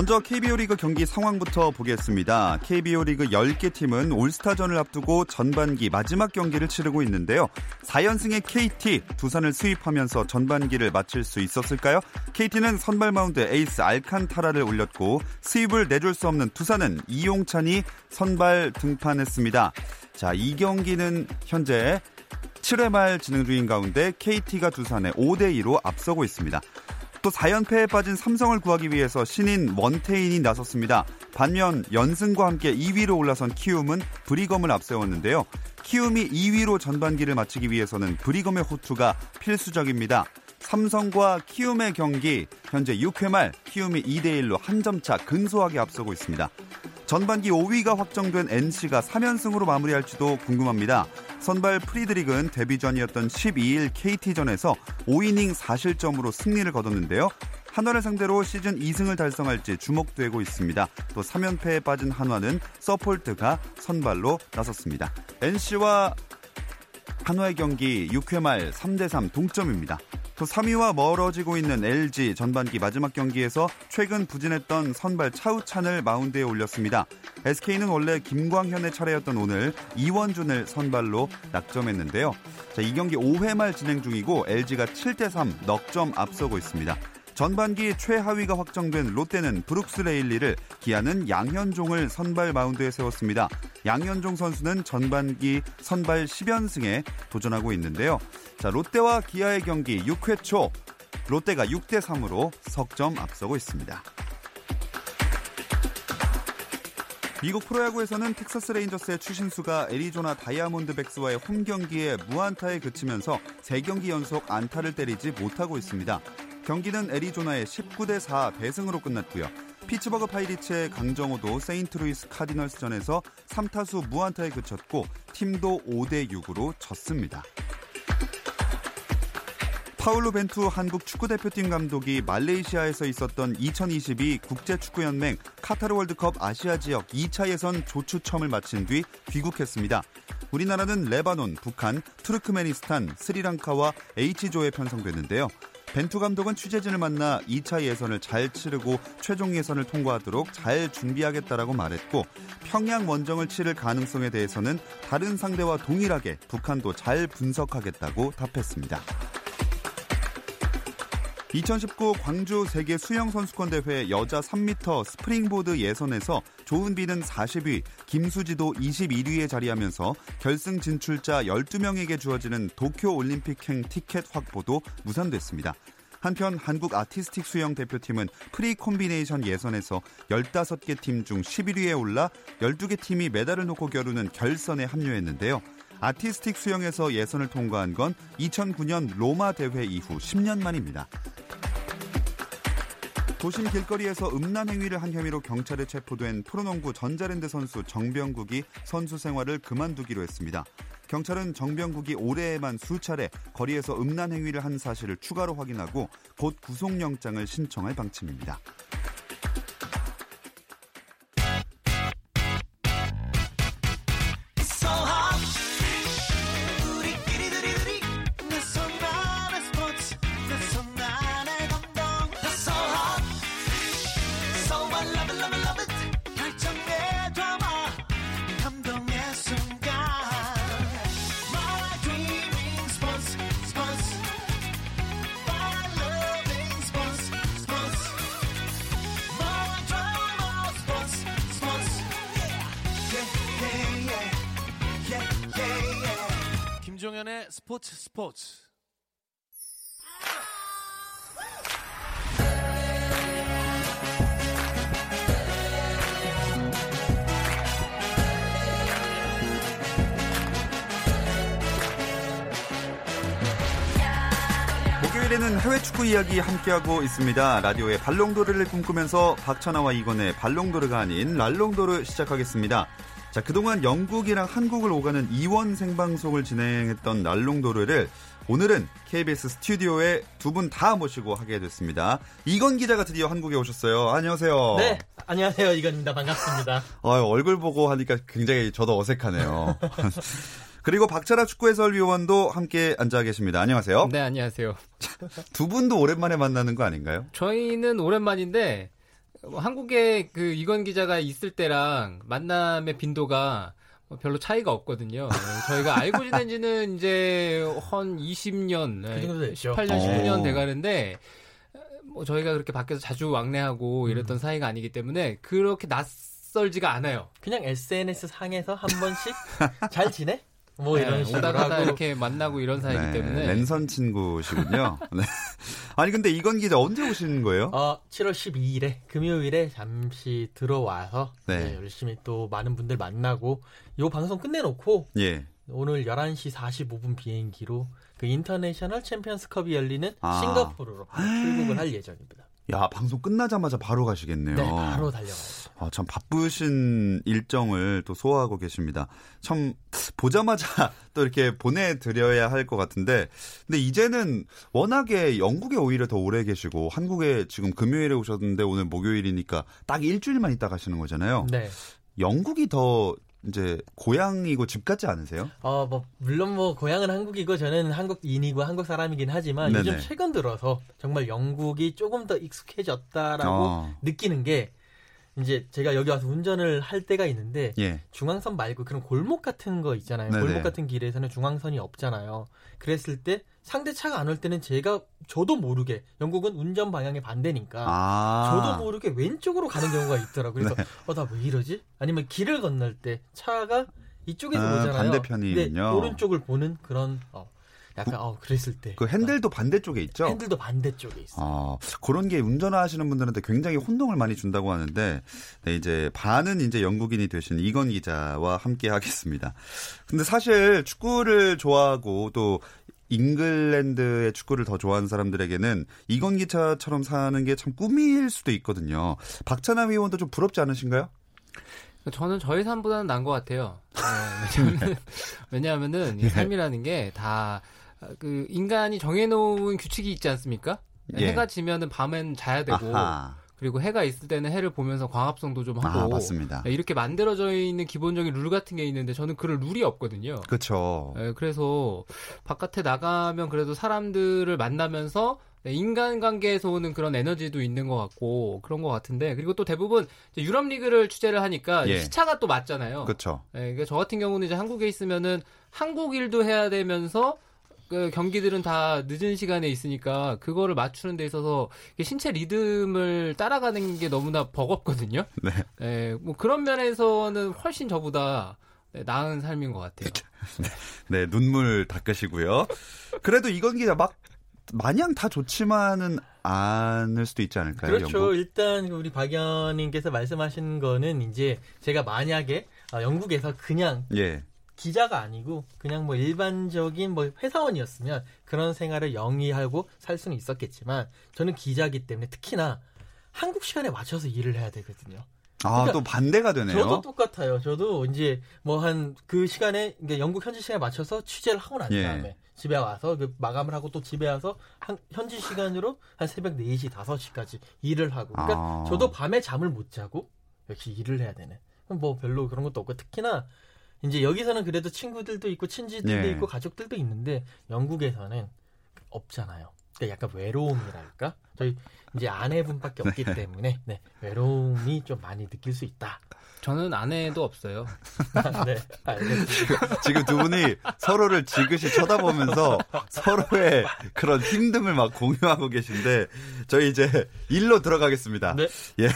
먼저 KBO 리그 경기 상황부터 보겠습니다. KBO 리그 10개 팀은 올스타전을 앞두고 전반기 마지막 경기를 치르고 있는데요. 4연승의 KT 두산을 sweep하면서 전반기를 마칠 수 있었을까요? KT는 선발 마운드 에이스 알칸타라를 올렸고 sweep을 내줄 수 없는 두산은 이용찬이 선발 등판했습니다. 자, 이 경기는 현재 7회 말 진행 중인 가운데 KT가 두산에 5대 2로 앞서고 있습니다. 또 4연패에 빠진 삼성을 구하기 위해서 신인 원태인이 나섰습니다. 반면 연승과 함께 2위로 올라선 키움은 브리검을 앞세웠는데요. 키움이 2위로 전반기를 마치기 위해서는 브리검의 호투가 필수적입니다. 삼성과 키움의 경기 현재 6회 말 키움이 2대 1로 한 점 차 근소하게 앞서고 있습니다. 전반기 5위가 확정된 NC가 3연승으로 마무리할지도 궁금합니다. 선발 프리드릭은 데뷔전이었던 12일 KT전에서 5이닝 4실점으로 승리를 거뒀는데요. 한화를 상대로 시즌 2승을 달성할지 주목되고 있습니다. 또 3연패에 빠진 한화는 서폴트가 선발로 나섰습니다. NC와 한화의 경기 6회 말 3대3 동점입니다. 또 3위와 멀어지고 있는 LG 전반기 마지막 경기에서 최근 부진했던 선발 차우찬을 마운드에 올렸습니다. SK는 원래 김광현의 차례였던 오늘 이원준을 선발로 낙점했는데요. 자, 이 경기 5회 말 진행 중이고 LG가 7대3 넉점 앞서고 있습니다. 전반기 최하위가 확정된 롯데는 브룩스 레일리를 기아는 양현종을 선발 마운드에 세웠습니다. 양현종 선수는 전반기 선발 10연승에 도전하고 있는데요. 자, 롯데와 기아의 경기 6회 초 롯데가 6대 3으로 석점 앞서고 있습니다. 미국 프로야구에서는 텍사스 레인저스의 추신수가 애리조나 다이아몬드백스와의 홈 경기에 무안타에 그치면서 3경기 연속 안타를 때리지 못하고 있습니다. 경기는 애리조나의 19대 4 대승으로 끝났고요. 피츠버그 파이리츠의 강정호도 세인트루이스 카디널스전에서 3타수 무안타에 그쳤고 팀도 5대 6으로 졌습니다. 파울루 벤투 한국 축구대표팀 감독이 말레이시아에서 있었던 2022 국제축구연맹 카타르 월드컵 아시아 지역 2차 예선 조추첨을 마친 뒤 귀국했습니다. 우리나라는 레바논, 북한, 투르크메니스탄, 스리랑카와 H조에 편성됐는데요. 벤투 감독은 취재진을 만나 2차 예선을 잘 치르고 최종 예선을 통과하도록 잘 준비하겠다라고 말했고 평양 원정을 치를 가능성에 대해서는 다른 상대와 동일하게 북한도 잘 분석하겠다고 답했습니다. 2019 광주 세계 수영 선수권 대회 여자 3m 스프링보드 예선에서 조은비 는 40위, 김수지도 21위에 자리하면서 결승 진출자 12명에게 주어지는 도쿄 올림픽행 티켓 확보도 무산됐습니다. 한편 한국 아티스틱 수영 대표팀은 프리 콤비네이션 예선에서 15개 팀 중 11위에 올라 12개 팀이 메달을 놓고 겨루는 결선에 합류했는데요. 아티스틱 수영에서 예선을 통과한 건 2009년 로마 대회 이후 10년 만입니다. 도심 길거리에서 음란 행위를 한 혐의로 경찰에 체포된 프로농구 전자랜드 선수 정병국이 선수 생활을 그만두기로 했습니다. 경찰은 정병국이 올해에만 수차례 거리에서 음란 행위를 한 사실을 추가로 확인하고 곧 구속영장을 신청할 방침입니다. 김종현의 스포츠 스포츠. 화요일에는 해외 축구 이야기 함께하고 있습니다. 라디오의 발롱도르를 꿈꾸면서 박찬아와 이건의 발롱도르가 아닌 랄롱도르 시작하겠습니다. 자, 그동안 영국이랑 한국을 오가는 이원 생방송을 진행했던 랄롱도르를 오늘은 KBS 스튜디오에 두 분 다 모시고 하게 됐습니다. 이건 기자가 드디어 한국에 오셨어요. 안녕하세요. 네, 안녕하세요. 이건입니다. 반갑습니다. 아유, 얼굴 보고 하니까 굉장히 저도 어색하네요. 그리고 박찬아 축구 해설위원도 함께 앉아 계십니다. 안녕하세요. 네, 안녕하세요. 두 분도 오랜만에 만나는 거 아닌가요? 저희는 오랜만인데 한국에 그 이건 기자가 있을 때랑 만남의 빈도가 별로 차이가 없거든요. 저희가 알고 지낸 지는 이제 한 20년, 그 정도 됐죠. 18년, 어. 19년 돼가는데 뭐 저희가 그렇게 밖에서 자주 왕래하고 이랬던 사이가 아니기 때문에 그렇게 낯설지가 않아요. 그냥 SNS 상에서 한 번씩 잘 지내? 뭐 네, 이런 식으로 오다 가다 하고 이렇게 만나고 이런 사이기 네, 때문에 랜선 친구시군요. 네. 아니 근데 이건 기자 언제 오시는 거예요? 어, 7월 12일에 금요일에 잠시 들어와서 네. 네, 열심히 또 많은 분들 만나고 요 방송 끝내놓고 예. 오늘 11시 45분 비행기로 그 인터내셔널 챔피언스컵이 열리는 아. 싱가포르로 출국을 할 예정입니다. 야 방송 끝나자마자 바로 가시겠네요. 네, 바로 달려가요. 아, 참 바쁘신 일정을 또 소화하고 계십니다. 참 보자마자 또 이렇게 보내드려야 할 것 같은데, 근데 이제는 워낙에 영국에 오히려 더 오래 계시고 한국에 지금 금요일에 오셨는데 오늘 목요일이니까 딱 일주일만 있다 가시는 거잖아요. 네. 영국이 더 이제 고향이고 집 같지 않으세요? 어, 뭐, 물론 뭐, 고향은 한국이고, 저는 한국인이고, 한국 사람이긴 하지만, 네네. 요즘 최근 들어서 정말 영국이 조금 더 익숙해졌다라고 어. 느끼는 게, 이제 제가 여기 와서 운전을 할 때가 있는데, 예. 중앙선 말고 그런 골목 같은 거 있잖아요. 네네. 골목 같은 길에서는 중앙선이 없잖아요. 그랬을 때, 상대 차가 안 올 때는 제가, 저도 모르게, 영국은 운전 방향이 반대니까, 아. 네. 저도 모르게 왼쪽으로 가는 경우가 있더라고요. 그래서 어나 왜 이러지? 아니면 길을 건널 때 차가 이쪽에서 아, 오잖아요. 반대편이군요. 근데 오른쪽을 보는 그런 어 약간 어 그랬을 때 그 핸들도 반대쪽에 있죠? 핸들도 반대쪽에 있어. 어, 그런 게 운전하시는 분들한테 굉장히 혼동을 많이 준다고 하는데, 네, 이제 반은 이제 영국인이 되신 이건 기자와 함께 하겠습니다. 근데 사실 축구를 좋아하고 또 잉글랜드의 축구를 더 좋아하는 사람들에게는 이건 기자처럼 사는 게 참 꿈일 수도 있거든요. 박찬하 위원도 좀 부럽지 않으신가요? 저는 저희 삶보다는 나은 것 같아요. 네, 왜냐하면, 왜냐하면은 네. 이 삶이라는 게 다 그 인간이 정해놓은 규칙이 있지 않습니까? 예. 해가 지면은 밤엔 자야 되고 아하. 그리고 해가 있을 때는 해를 보면서 광합성도 좀 하고 아, 맞습니다. 네, 이렇게 만들어져 있는 기본적인 룰 같은 게 있는데 저는 그런 룰이 없거든요. 그렇죠. 네, 그래서 바깥에 나가면 그래도 사람들을 만나면서 네, 인간관계에서 오는 그런 에너지도 있는 것 같고 그런 것 같은데 그리고 또 대부분 유럽 리그를 취재를 하니까 예. 시차가 또 맞잖아요. 그렇죠. 그러니까 저 같은 경우는 이제 한국에 있으면은 한국 일도 해야 되면서 그 경기들은 다 늦은 시간에 있으니까 그거를 맞추는 데 있어서 신체 리듬을 따라가는 게 너무나 버겁거든요. 네. 네, 뭐 그런 면에서는 훨씬 저보다 네, 나은 삶인 것 같아요. 네, 눈물 닦으시고요. 그래도 이건 기자 막 마냥 다 좋지만은 않을 수도 있지 않을까요? 그렇죠. 영국? 일단 우리 박연님께서 말씀하신 거는 이제 제가 만약에 아, 영국에서 그냥 예. 기자가 아니고 그냥 뭐 일반적인 뭐 회사원이었으면 그런 생활을 영위하고 살 수는 있었겠지만 저는 기자기 때문에 특히나 한국 시간에 맞춰서 일을 해야 되거든요. 아, 그러니까 또 반대가 되네요. 저도 똑같아요. 저도 이제 뭐 한 그 시간에 그러니까 영국 현지 시간에 맞춰서 취재를 하고 난 예. 다음에 집에 와서 그 마감을 하고 또 집에 와서 한 현지 시간으로 한 새벽 4시, 5시까지 일을 하고. 그러니까 아. 저도 밤에 잠을 못 자고 역시 일을 해야 되네. 뭐 별로 그런 것도 없고 특히나 이제 여기서는 그래도 친구들도 있고 친지들도 예. 있고 가족들도 있는데 영국에서는 없잖아요. 그러니까 약간 외로움이랄까? 저희 이제 아내분밖에 없기 때문에 네, 외로움이 좀 많이 느낄 수 있다. 저는 아내도 없어요. 네, 알겠습니다. 지금 두 분이 서로를 지그시 쳐다보면서 서로의 그런 힘듦을 막 공유하고 계신데 저희 이제 일로 들어가겠습니다. 네. 예.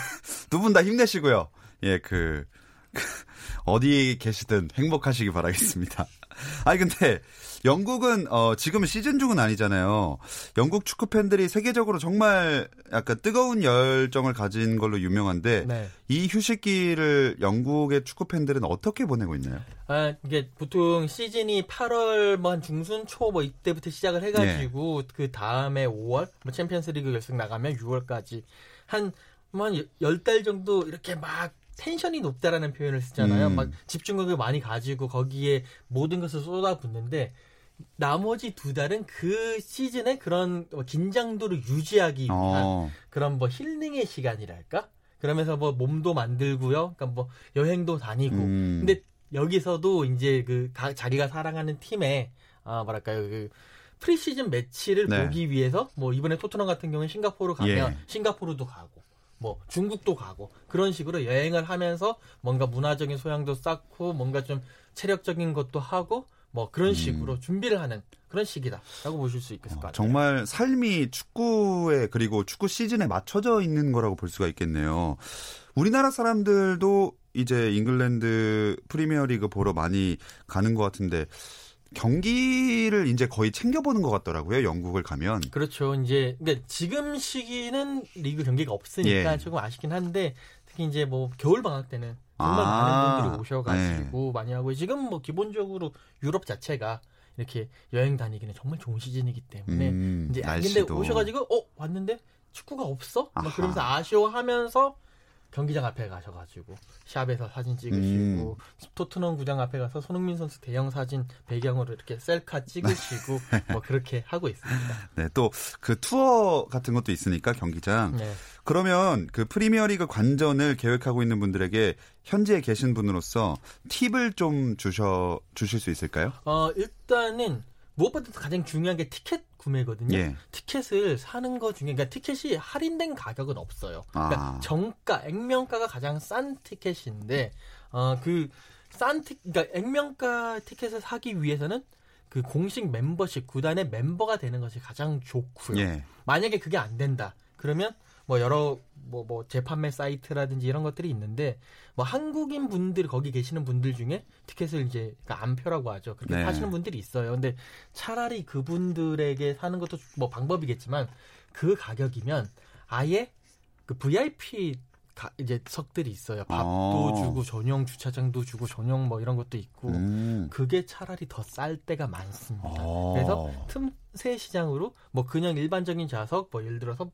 두 분 다 힘내시고요. 예, 그, 그 어디 계시든 행복하시기 바라겠습니다. 아니 근데 영국은 어 지금 시즌 중은 아니잖아요. 영국 축구 팬들이 세계적으로 정말 약간 뜨거운 열정을 가진 걸로 유명한데 네. 이 휴식기를 영국의 축구 팬들은 어떻게 보내고 있나요? 아, 이게 보통 시즌이 8월 뭐 한 중순 초 뭐 이때부터 시작을 해가지고 그 다음에 5월 뭐 챔피언스리그 결승 나가면 6월까지 한뭐열달 정도 이렇게 막 텐션이 높다라는 표현을 쓰잖아요. 음. 막 집중력을 많이 가지고 거기에 모든 것을 쏟아붓는데 나머지 두 달은 그 시즌의 그런 뭐 긴장도를 유지하기 위한 어. 그런 뭐 힐링의 시간이랄까? 그러면서 뭐 몸도 만들고요. 그러니까 뭐 여행도 다니고. 음. 근데 여기서도 이제 그 가- 자기가 사랑하는 팀의 아 뭐랄까요 그 프리시즌 매치를 네. 보기 위해서 뭐 이번에 토트넘 같은 경우는 싱가포르 가면 예. 싱가포르도 가고 뭐 중국도 가고 그런 식으로 여행을 하면서 뭔가 문화적인 소양도 쌓고 뭔가 좀 체력적인 것도 하고 뭐 그런 식으로 준비를 하는 그런 시기다라고 보실 수 있을 것 같아요. 음. 어, 정말 삶이 축구에 그리고 축구 시즌에 맞춰져 있는 거라고 볼 수가 있겠네요. 우리나라 사람들도 이제 잉글랜드 프리미어리그 보러 많이 가는 것 같은데 경기를 이제 거의 챙겨보는 것 같더라고요. 영국을 가면. 그렇죠. 이제 그러니까 지금 시기는 리그 경기가 없으니까 예. 조금 아쉽긴 한데 특히 이제 뭐 겨울 방학 때는 정말 아, 많은 분들이 오셔가지고 많이 하고 지금 뭐 기본적으로 유럽 자체가 이렇게 여행 다니기는 정말 좋은 시즌이기 때문에 음, 이제 아, 근데 날씨도. 오셔가지고 어 왔는데 축구가 없어? 막 그러면서 아쉬워하면서 경기장 앞에 가셔가지고 샵에서 사진 찍으시고 음. 토트넘 구장 앞에 가서 손흥민 선수 대형 사진 배경으로 이렇게 셀카 찍으시고 뭐 그렇게 하고 있습니다. 네, 또 그 투어 같은 것도 있으니까 경기장. 네. 그러면 그 프리미어리그 관전을 계획하고 있는 분들에게 현지에 계신 분으로서 팁을 좀 주셔 주실 수 있을까요? 어, 일단은 무엇보다 가장 중요한 게 티켓 구매거든요. 예. 티켓을 사는 것 중에 그러니까 티켓이 할인된 가격은 없어요. 그러니까 아. 정가 액면가가 가장 싼 티켓인데 어그싼 티, 그러니까 액면가 티켓을 사기 위해서는 그 공식 멤버십 구단의 멤버가 되는 것이 가장 좋고요. 예. 만약에 그게 안 된다. 그러면 뭐 여러 뭐, 뭐 재판매 사이트라든지 이런 것들이 있는데 뭐 한국인 분들 거기 계시는 분들 중에 티켓을 이제 그러니까 안표라고 하죠. 그렇게 네. 사시는 분들이 있어요. 근데 차라리 그분들에게 사는 것도 뭐 방법이겠지만 그 가격이면 아예 그 VIP 가, 이제 석들이 있어요. 밥도 어. 주고 전용 주차장도 주고 전용 뭐 이런 것도 있고 음. 그게 차라리 더 쌀 때가 많습니다. 어. 그래서 틈새 시장으로 뭐 그냥 일반적인 좌석 뭐 예를 들어서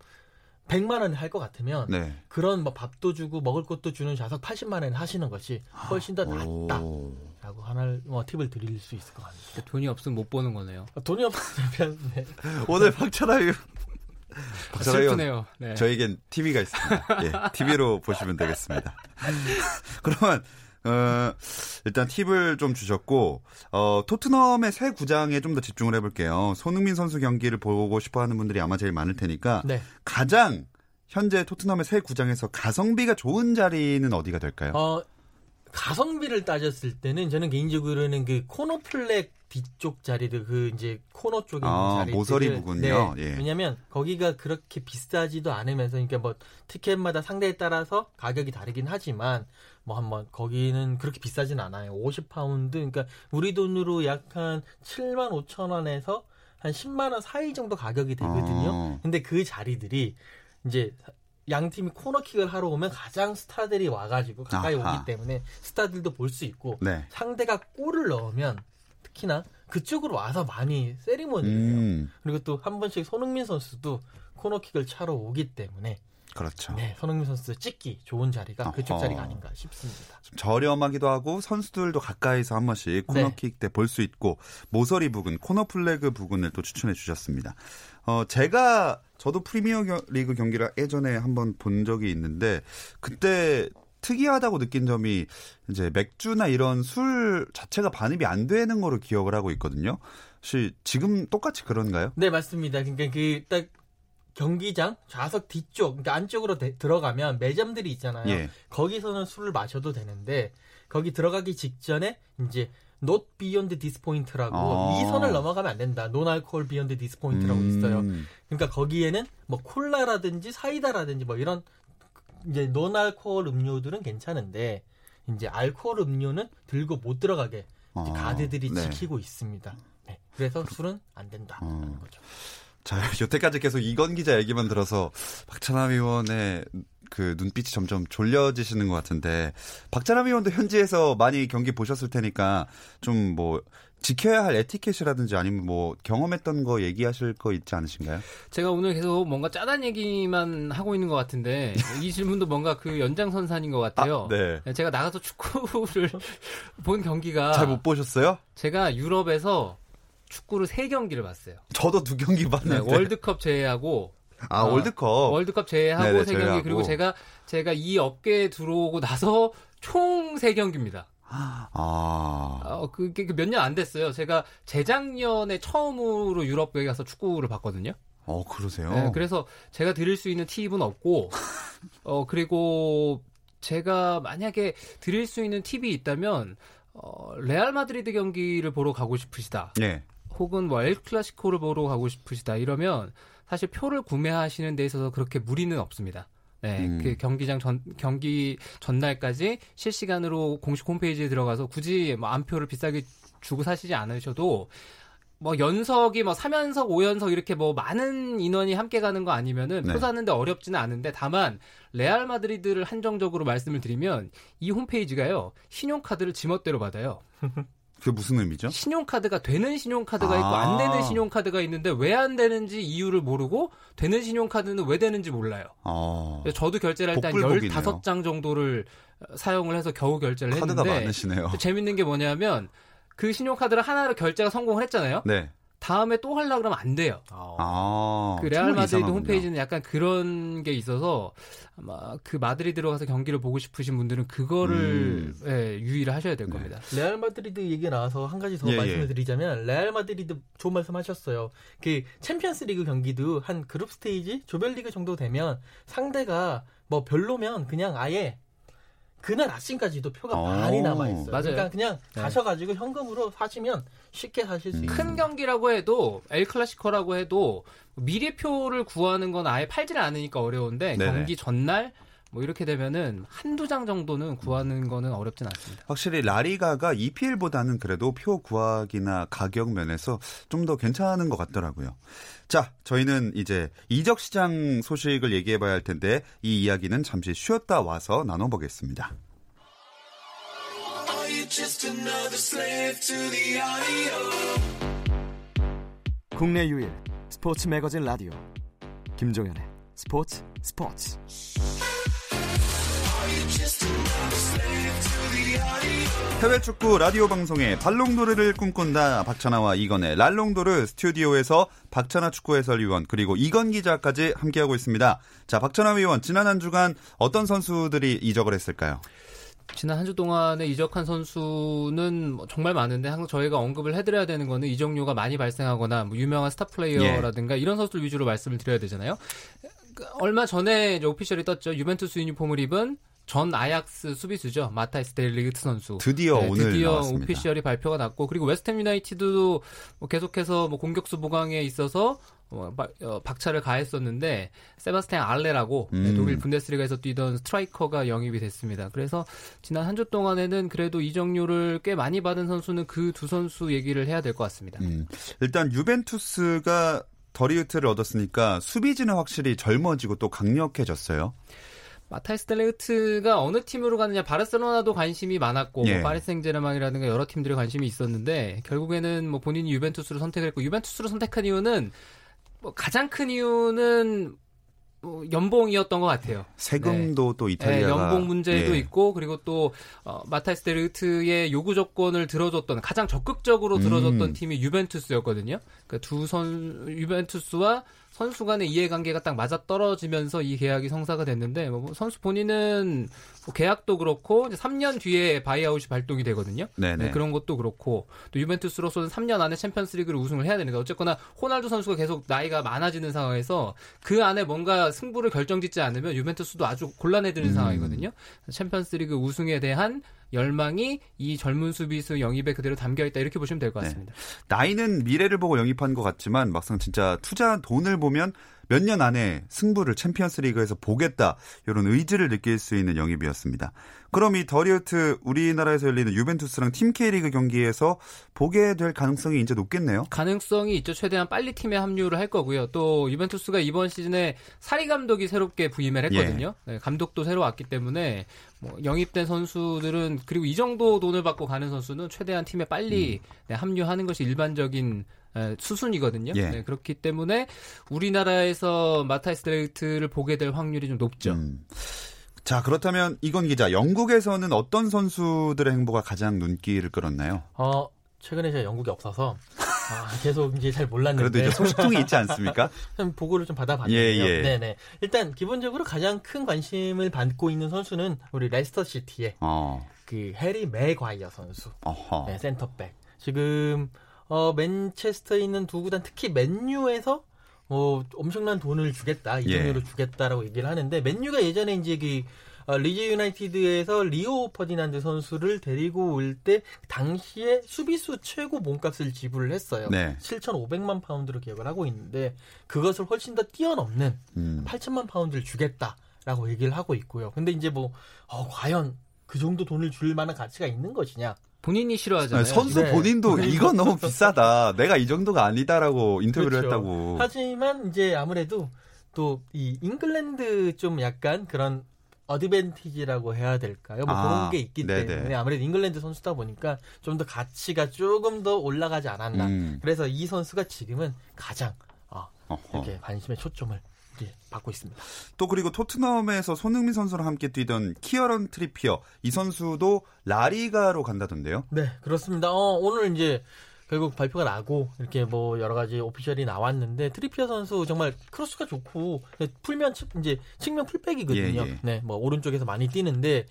100만 원에 할것 같으면 네. 그런 뭐 밥도 주고 먹을 것도 주는 좌석 80만 원에 하시는 것이 훨씬 더 낫다라고 오. 하나 뭐 팁을 드릴 수 있을 것 같습니다. 돈이 없으면 못 보는 거네요. 돈이 없으면 네. 오늘 박철아 유 박철아유 슬프네요. 네. 저에겐 TV가 있습니다. 예, TV로 보시면 되겠습니다. 그러면 어, 일단 팁을 좀 주셨고 어, 토트넘의 새 구장에 좀 더 집중을 해볼게요. 손흥민 선수 경기를 보고 싶어하는 분들이 아마 제일 많을 테니까 네. 가장 현재 토트넘의 새 구장에서 가성비가 좋은 자리는 어디가 될까요? 어 가성비를 따졌을 때는 저는 개인적으로는 그 corner flag 뒤쪽 자리들 그 이제 코너 쪽에 아, 자리들 모서리 부분이요? 네. 예. 왜냐하면 거기가 그렇게 비싸지도 않으면서 그러니까 뭐 티켓마다 상대에 따라서 가격이 다르긴 하지만 뭐 한번 거기는 그렇게 비싸진 않아요. 50파운드 그러니까 우리 돈으로 약 한 7만 5천 원에서 한 10만 원 사이 정도 가격이 되거든요. 어. 근데 그 자리들이 이제 양 팀이 코너킥을 하러 오면 가장 스타들이 와가지고 가까이 아하. 오기 때문에 스타들도 볼 수 있고 네. 상대가 골을 넣으면 특히나 그쪽으로 와서 많이 세리머니를 해요. 음, 그리고 또 한 번씩 손흥민 선수도 코너킥을 차러 오기 때문에 그렇죠. 네, 손흥민 선수 찍기 좋은 자리가 그쪽 어허. 자리가 아닌가 싶습니다. 좀 저렴하기도 하고 선수들도 가까이서 한 번씩 코너킥 때볼 수 있고 모서리 부근, 코너 플래그 부근을 또 추천해 주셨습니다. 어, 제가 저도 프리미어 겨- 리그 경기를 예전에 한번 본 적이 있는데 그때 특이하다고 느낀 점이 이제 맥주나 이런 술 자체가 반입이 안 되는 거로 기억을 하고 있거든요. 혹시 지금 똑같이 그런가요? 네, 맞습니다. 그러니까 그 딱 경기장 좌석 뒤쪽, 그러니까 안쪽으로 대- 들어가면 매점들이 있잖아요. 예. 거기서는 술을 마셔도 되는데 거기 들어가기 직전에 이제 not beyond this point라고 아. 이 선을 넘어가면 안 된다. non alcohol beyond this point라고 있어요. 음, 그러니까 거기에는 뭐 콜라라든지 사이다라든지 뭐 이런 이제 논 알코올 음료들은 괜찮은데 이제 알코올 음료는 들고 못 들어가게 아, 가드들이 네. 지키고 있습니다. 네. 그래서 술은 안 된다라는 어. 거죠. 자, 여태까지 계속 이건 기자 얘기만 들어서 박찬남 의원의 그 눈빛이 점점 졸려지시는 것 같은데 박찬남 의원도 현지에서 많이 경기 보셨을 테니까 좀 뭐 지켜야 할 에티켓이라든지 아니면 뭐 경험했던 거 얘기하실 거 있지 않으신가요? 제가 오늘 계속 뭔가 짜단 얘기만 하고 있는 것 같은데 이 질문도 뭔가 그 연장선상인 것 같아요. 네. 제가 나가서 축구를 본 경기가 잘 못 보셨어요? 제가 유럽에서 축구를 세 경기를 봤어요. 저도 두 경기 네, 봤는데. 월드컵 제외하고 아, 어, 월드컵. 월드컵 제외하고 세 경기. 그리고 제가 제가 이 업계에 들어오고 나서 총 세 경기입니다. 아. 어, 그게 몇 년 안 됐어요. 제가 재작년에 처음으로 유럽에 가서 축구를 봤거든요. 어, 그러세요? 네, 그래서 제가 드릴 수 있는 팁은 없고, 어, 그리고 제가 만약에 드릴 수 있는 팁이 있다면, 어, 레알 마드리드 경기를 보러 가고 싶으시다. 네. 혹은 뭐 엘 클라시코를 보러 가고 싶으시다. 이러면 사실 표를 구매하시는 데 있어서 그렇게 무리는 없습니다. 네, 음. 그 경기장 전 경기 전날까지 실시간으로 공식 홈페이지에 들어가서 굳이 뭐 안표를 비싸게 주고 사시지 않으셔도 뭐 연석이 뭐 3연석, 5연석 이렇게 뭐 많은 인원이 함께 가는 거 아니면은 네. 표 사는데 어렵지는 않은데 다만 레알 마드리드를 한정적으로 말씀을 드리면 이 홈페이지가요. 신용카드를 지멋대로 받아요. 그게 무슨 의미죠? 신용카드가 되는 신용카드가 있고 아. 안 되는 신용카드가 있는데 왜 안 되는지 이유를 모르고 되는 신용카드는 왜 되는지 몰라요. 어. 그래서 저도 결제를 할 때한 복불복이네요. 15장 정도를 사용을 해서 겨우 결제를 카드가 했는데 재밌는 게 뭐냐면 그 신용카드를 하나로 결제가 성공을 했잖아요. 네. 다음에 또 하려고 그러면 안 돼요. 아. 그 레알 마드리드. 홈페이지는 약간 그런 게 있어서 아마 그 마드리드로 가서 경기를 보고 싶으신 분들은 그거를 음. 예, 유의를 하셔야 될 네. 겁니다. 레알 마드리드 얘기 나와서 한 가지 더 예, 말씀을 예. 드리자면 레알 마드리드 좋은 말씀하셨어요. 그 챔피언스리그 경기도 한 group stage 조별리그 정도 되면 상대가 뭐 별로면 그냥 아예 그날 아침까지도 표가 어, 많이 남아 있어요. 맞아요. 그러니까 그냥 네. 가셔가지고 현금으로 사시면 쉽게 사실 수 음. 있어요. 큰 경기라고 해도 엘 클라시코라고 해도 미리표를 구하는 건 아예 팔지를 않으니까 어려운데 네네. 경기 전날 뭐 이렇게 되면은 한두 장 정도는 구하는 거는 어렵진 않습니다. 확실히 라리가가 EPL보다는 그래도 표 구하기나 가격 면에서 좀 더 괜찮은 것 같더라고요. 자, 저희는 이제 이적 시장 소식을 얘기해 봐야 할 텐데 이 이야기는 잠시 쉬었다 와서 나눠 보겠습니다. 국내 유일 스포츠 매거진 라디오 김종현의 스포츠 스포츠 해외 축구 라디오 방송에 발롱도르를 꿈꾼다 박찬아와 이건의 랄롱도르 스튜디오에서 박찬아 축구 해설위원 그리고 이건 기자까지 함께하고 있습니다. 자, 박찬아 위원 지난 한 주간 어떤 선수들이 이적을 했을까요? 지난 한 주 동안에 이적한 선수는 뭐 정말 많은데 항상 저희가 언급을 해드려야 되는 거는 이적료가 많이 발생하거나 뭐 유명한 스타 플레이어라든가 이런 선수들 위주로 말씀을 드려야 되잖아요. 그 얼마 전에 오피셜이 떴죠. 유벤투스 유니폼을 입은 전 아약스 수비수죠. 마타이스 더리흐트 선수. 드디어 네, 오늘 드디어 나왔습니다. official이 발표가 났고 그리고 웨스트햄 유나이티드도 뭐 계속해서 뭐 공격수 보강에 있어서 어, 바- 어, 박차를 가했었는데 세바스찬 알레라고 네, 음. 독일 분데스리가에서 뛰던 스트라이커가 영입이 됐습니다. 그래서 지난 한 주 동안에는 그래도 이적료를 꽤 많이 받은 선수는 그 두 선수 얘기를 해야 될 것 같습니다. 음, 일단 유벤투스가 더리흐트를 얻었으니까 수비진은 확실히 젊어지고 또 강력해졌어요. 마타이스 더리흐트가 어느 팀으로 가느냐 바르셀로나도 관심이 많았고 예. 뭐 파리 생제르맹이라든가 여러 팀들이 관심이 있었는데 결국에는 뭐 본인이 유벤투스를 선택했고 유벤투스를 선택한 이유는 뭐 가장 큰 이유는 뭐 연봉이었던 것 같아요. 세금도 또 네, 이탈리아가 연봉 문제도 예. 있고 그리고 또 어, 마타이스 더리흐트의 요구 조건을 들어줬던 가장 적극적으로 들어줬던 음. 팀이 유벤투스였거든요. 그두선 유벤투스와 선수 간의 이해관계가 딱 맞아 떨어지면서 이 계약이 성사가 됐는데 뭐 선수 본인은 뭐 계약도 그렇고 이제 3년 뒤에 바이아웃이 발동이 되거든요. 네네. 네, 그런 것도 그렇고 또 유벤투스로서는 3년 안에 챔피언스리그를 우승을 해야 되는데 어쨌거나 호날두 선수가 계속 나이가 많아지는 상황에서 그 안에 뭔가 승부를 결정짓지 않으면 유벤투스도 아주 곤란해지는 음. 상황이거든요. 챔피언스리그 우승에 대한 열망이 이 젊은 수비수 영입에 그대로 담겨 있다 이렇게 보시면 될것 네. 같습니다. 나이는 미래를 보고 영입한 것 같지만 막상 진짜 투자 돈을 보면 몇 년 안에 승부를 챔피언스 리그에서 보겠다 이런 의지를 느낄 수 있는 영입이었습니다. 그럼 이 더리흐트 우리나라에서 열리는 유벤투스랑 팀 K리그 경기에서 보게 될 가능성이 이제 높겠네요. 가능성이 있죠. 최대한 빨리 팀에 합류를 할 거고요. 또 유벤투스가 이번 시즌에 사리 감독이 새롭게 부임을 했거든요. 네, 감독도 새로 왔기 때문에 뭐 영입된 선수들은 그리고 이 정도 돈을 받고 가는 선수는 최대한 팀에 빨리 네, 합류하는 것이 일반적인 에, 수순이거든요. 예. 네, 그렇기 때문에 우리나라에서 마타이스 델리트를 보게 될 확률이 좀 높죠. 음. 자 그렇다면 이건 기자 영국에서는 어떤 선수들의 행보가 가장 눈길을 끌었나요? 어, 최근에 제가 영국에 없어서 아, 계속 이제 잘 몰랐는데 그래도 이제 소식통이 있지 않습니까? 좀 보고를 좀 받아봤는데요. 예, 예. 네네. 일단 기본적으로 가장 큰 관심을 받고 있는 선수는 우리 레스터 시티의 어, 그 해리 맥과이어 선수, 어허. 네, 센터백. 지금 어, 맨체스터에 있는 두 구단 특히 맨유에서 어, 엄청난 돈을 주겠다 이 예. 주겠다라고 얘기를 하는데 맨유가 예전에 이제 그 어, 리즈 유나이티드에서 리오 퍼디난드 선수를 데리고 올 때 당시에 수비수 최고 몸값을 지불을 했어요. 네. 7,500만 파운드로 기억을 하고 있는데 그것을 훨씬 더 뛰어넘는 음. 8천만 파운드를 주겠다라고 얘기를 하고 있고요. 근데 이제 뭐 어, 과연 그 정도 돈을 줄 만한 가치가 있는 것이냐? 본인이 싫어하잖아요. 선수 네. 본인도 이건 너무 비싸다. 내가 이 정도가 아니다라고 인터뷰를 그렇죠. 했다고. 하지만 이제 아무래도 또 이 잉글랜드 좀 약간 그런 어드밴티지라고 해야 될까요? 뭐 아, 그런 게 있기 네네. 때문에 아무래도 잉글랜드 선수다 보니까 좀 더 가치가 조금 더 올라가지 않았나. 음. 그래서 이 선수가 지금은 가장 어. 이렇게 관심의 초점을 이렇게 받고 있습니다. 또 그리고 토트넘에서 손흥민 선수랑 함께 뛰던 키어런 트리피어 이 선수도 라리가로 간다던데요. 네, 그렇습니다. 어, 오늘 이제 결국 발표가 나고 이렇게 뭐 여러 가지 official이 나왔는데 트리피어 선수 정말 크로스가 좋고 풀면 측- 이제 측면 풀백이거든요. 예, 예. 네, 뭐 오른쪽에서 많이 뛰는데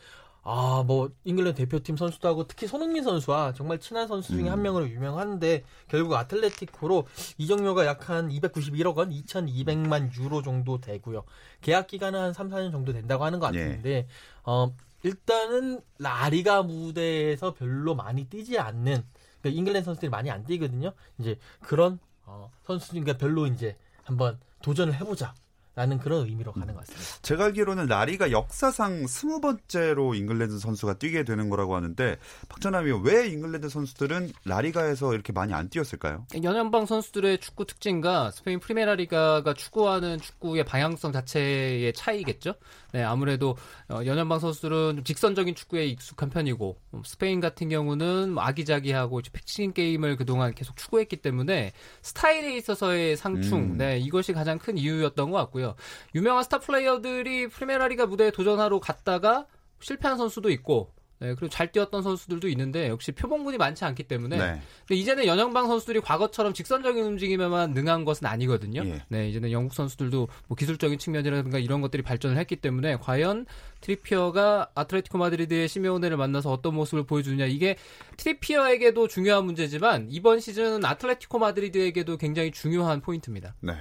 아, 뭐 잉글랜드 대표팀 선수도 하고 특히 손흥민 선수와 정말 친한 선수 중에 음. 한 명으로 유명한데 결국 아틀레티코로 이적료가 약 한 291억 원, 2,200만 유로 정도 되고요. 계약 기간은 한 3, 4년 정도 된다고 하는 것 예. 같은데 어 일단은 라리가 무대에서 별로 많이 뛰지 않는 그러니까 잉글랜드 선수들이 많이 안 뛰거든요. 이제 그런 어, 선수니까 별로 이제 한번 도전을 해보자. 라는 그런 의미로 가는 것 같습니다. 제가 알기로는 라리가 역사상 스무 번째로 잉글랜드 선수가 뛰게 되는 거라고 하는데 박찬남이 왜 잉글랜드 선수들은 라리가에서 이렇게 많이 안 뛰었을까요? 영연방 선수들의 축구 특징과 스페인 프리메라리가가 추구하는 축구의 방향성 자체의 차이겠죠. 네, 아무래도 어, 영연방 선수들은 좀 직선적인 축구에 익숙한 편이고 음, 스페인 같은 경우는 뭐 아기자기하고 passing game을 그동안 계속 추구했기 때문에 스타일에 있어서의 상충, 음. 네, 이것이 가장 큰 이유였던 것 같고요. 유명한 스타 플레이어들이 프리메라리가 무대에 도전하러 갔다가 실패한 선수도 있고. 네, 그리고 잘 뛰었던 선수들도 있는데 역시 표본군이 많지 않기 때문에 네. 근데 이제는 영연방 선수들이 과거처럼 직선적인 움직임에만 능한 것은 아니거든요. 예. 네, 이제는 영국 선수들도 뭐 기술적인 측면이라든가 이런 것들이 발전을 했기 때문에 과연 트리피어가 아틀레티코 마드리드의 시메오네를 만나서 어떤 모습을 보여주느냐 이게 트리피어에게도 중요한 문제지만 이번 시즌은 아틀레티코 마드리드에게도 굉장히 중요한 포인트입니다. 네.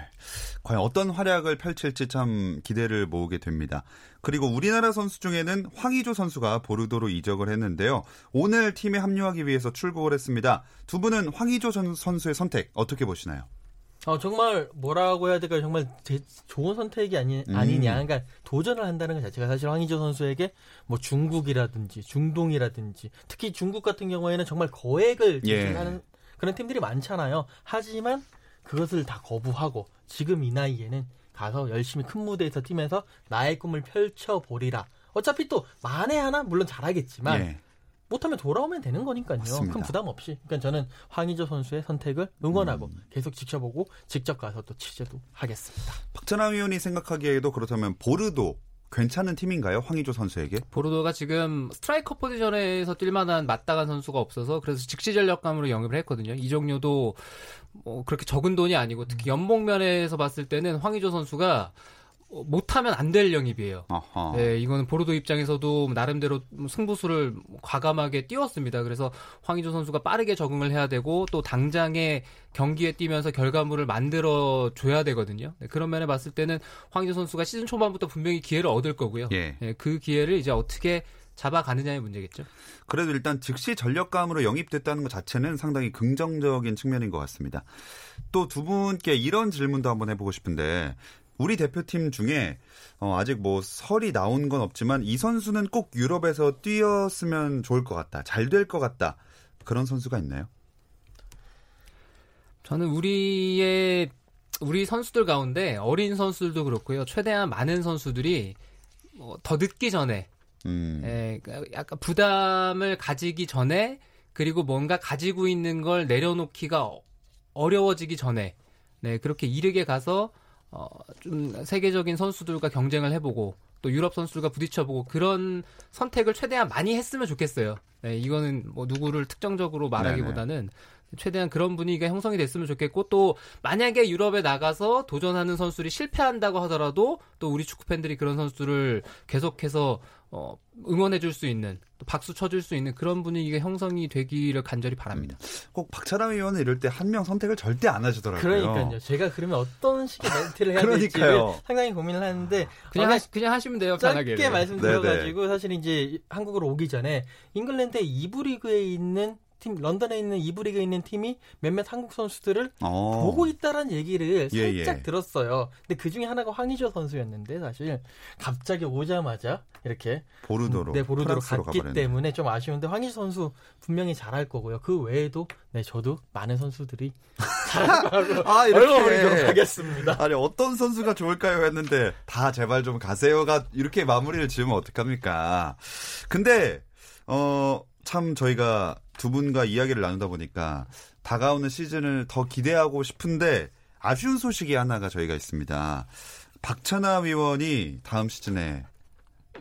과연 어떤 활약을 펼칠지 참 기대를 모으게 됩니다. 그리고 우리나라 선수 중에는 황의조 선수가 보르도로 이적을 했는데요. 오늘 팀에 합류하기 위해서 출국을 했습니다. 두 분은 황의조 전- 선수의 선택 어떻게 보시나요? 어, 정말 뭐라고 해야 될까요? 정말 제- 좋은 선택이 아니, 음. 아니냐. 그러니까 도전을 한다는 것 자체가 사실 황희조 선수에게 뭐 중국이라든지 중동이라든지 특히 중국 같은 경우에는 정말 거액을 예. 지출하는 그런 팀들이 많잖아요. 하지만 그것을 다 거부하고 지금 이 나이에는 가서 열심히 큰 무대에서 뛰면서 나의 꿈을 펼쳐보리라. 어차피 또 만에 하나 물론 잘하겠지만 예. 못하면 돌아오면 되는 거니까요. 맞습니다. 큰 부담 없이. 그러니까 저는 황희조 선수의 선택을 응원하고 음. 계속 지켜보고 직접 가서 또 취재도 하겠습니다. 박찬하 위원이 생각하기에도 그렇다면 보르도 괜찮은 팀인가요? 황의조 선수에게? 보르도가 지금 스트라이커 포지션에서 뛸 만한 마땅한 선수가 없어서 그래서 즉시 전력감으로 영입을 했거든요. 이종료도 뭐 그렇게 적은 돈이 아니고 특히 연봉 면에서 봤을 때는 황의조 선수가 어, 못하면 안 될 영입이에요. 네, 이거는 보르도 입장에서도 나름대로 승부수를 과감하게 띄웠습니다. 그래서 황의조 선수가 빠르게 적응을 해야 되고 또 당장에 경기에 뛰면서 결과물을 만들어 줘야 되거든요. 네, 그런 면에 봤을 때는 황의조 선수가 시즌 초반부터 분명히 기회를 얻을 거고요. 예. 네, 그 기회를 이제 어떻게 잡아가느냐의 문제겠죠. 그래도 일단 즉시 전력감으로 영입됐다는 것 자체는 상당히 긍정적인 측면인 것 같습니다. 또 두 분께 이런 질문도 한번 해보고 싶은데 우리 대표팀 중에 어, 아직 뭐 설이 나온 건 없지만 이 선수는 꼭 유럽에서 뛰었으면 좋을 것 같다. 잘 될 것 같다. 그런 선수가 있나요? 저는 우리의 우리 선수들 가운데 어린 선수들도 그렇고요. 최대한 많은 선수들이 뭐더 늦기 전에 음. 예, 그러니까 약간 부담을 가지기 전에 그리고 뭔가 가지고 있는 걸 내려놓기가 어- 어려워지기 전에 네 그렇게 이르게 가서 어, 좀 세계적인 선수들과 경쟁을 해보고 또 유럽 선수들과 부딪혀보고 그런 선택을 최대한 많이 했으면 좋겠어요. 네, 이거는 뭐 누구를 특정적으로 말하기보다는 최대한 그런 분위기가 형성이 됐으면 좋겠고 또 만약에 유럽에 나가서 도전하는 선수들이 실패한다고 하더라도 또 우리 축구 팬들이 그런 선수들을 계속해서 어, 응원해 줄 수 있는 또 박수 쳐줄 수 있는 그런 분위기가 형성이 되기를 간절히 바랍니다. 꼭 박찬남 의원은 이럴 때 한 명 선택을 절대 안 하시더라고요. 그러니까요. 제가 그러면 어떤 식의 멘트를 해야. 될지 상당히 고민을 하는데 그냥 어, 하, 그냥 하시면 돼요. 편하게. 짧게 네네. 말씀드려가지고 사실 이제 한국으로 오기 전에 잉글랜드의 2부 리그에 있는 팀 런던에 있는 2부 리그에 있는 팀이 몇몇 한국 선수들을 어. 보고 있다라는 얘기를 예, 살짝 예. 들었어요. 근데 그 중에 하나가 황희조 선수였는데 사실 갑자기 오자마자 이렇게 보르도로 네, 보르도로 갔기 가버렸네. 때문에 좀 아쉬운데 황희조 선수 분명히 잘할 거고요. 그 외에도 네 저도 많은 선수들이 거라고 아 얼마나 하겠습니다. 아니 어떤 선수가 좋을까요 했는데 다 제발 좀 가세요가 이렇게 마무리를 지으면 어떡합니까? 근데 어참 저희가 두 분과 이야기를 나누다 보니까 다가오는 시즌을 더 기대하고 싶은데 아쉬운 소식이 하나가 저희가 있습니다. 박찬하 위원이 다음 시즌에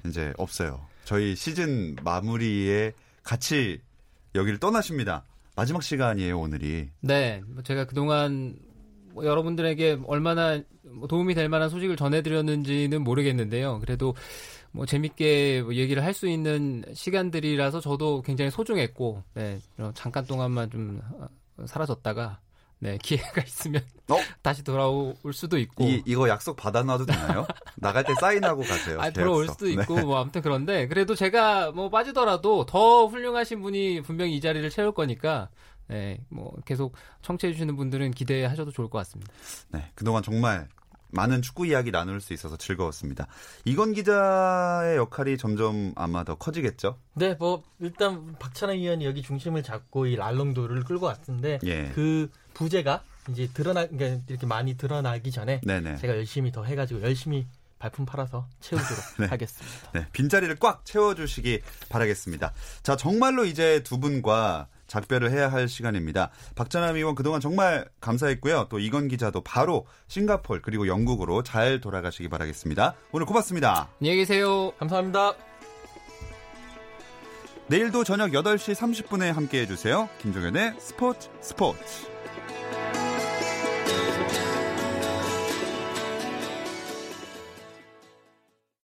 이제 없어요. 저희 시즌 마무리에 같이 여기를 떠나십니다. 마지막 시간이에요 오늘이. 네, 뭐 제가 그동안 뭐 여러분들에게 얼마나 뭐 도움이 될 만한 소식을 전해드렸는지는 모르겠는데요. 그래도 뭐 재밌게 뭐 얘기를 할 수 있는 시간들이라서 저도 굉장히 소중했고, 네, 어, 잠깐 동안만 좀 어, 사라졌다가, 네, 기회가 있으면 어? 다시 돌아올 수도 있고, 이, 이거 약속 받아놔도 되나요? 나갈 때 사인하고 가세요. 아, 돌아올. 수도 네. 있고, 뭐, 아무튼 그런데, 그래도 제가 뭐 빠지더라도 더 훌륭하신 분이 분명히 이 자리를 채울 거니까, 네, 뭐, 계속 청취해 주시는 분들은 기대하셔도 좋을 것 같습니다. 네, 그동안 정말 많은 축구 이야기 나눌 수 있어서 즐거웠습니다. 이건 기자의 역할이 점점 아마 더 커지겠죠? 네, 뭐 일단 박찬하 위원이 여기 중심을 잡고 이 랄롱도를 끌고 왔는데 예. 그 부재가 이제 드러나 그러니까 이렇게 많이 드러나기 전에 네네. 제가 열심히 더 해가지고 열심히 발품 팔아서 채우도록 네. 하겠습니다. 네, 빈자리를 꽉 채워주시기 바라겠습니다. 자, 정말로 이제 두 분과 작별을 해야 할 시간입니다. 박찬남 의원 그동안 정말 감사했고요. 또 이건 기자도 바로 싱가폴 그리고 영국으로 잘 돌아가시기 바라겠습니다. 오늘 고맙습니다. 안녕히 계세요. 감사합니다. 내일도 저녁 8시 30분에 함께 해주세요. 김종현의 스포츠 스포츠.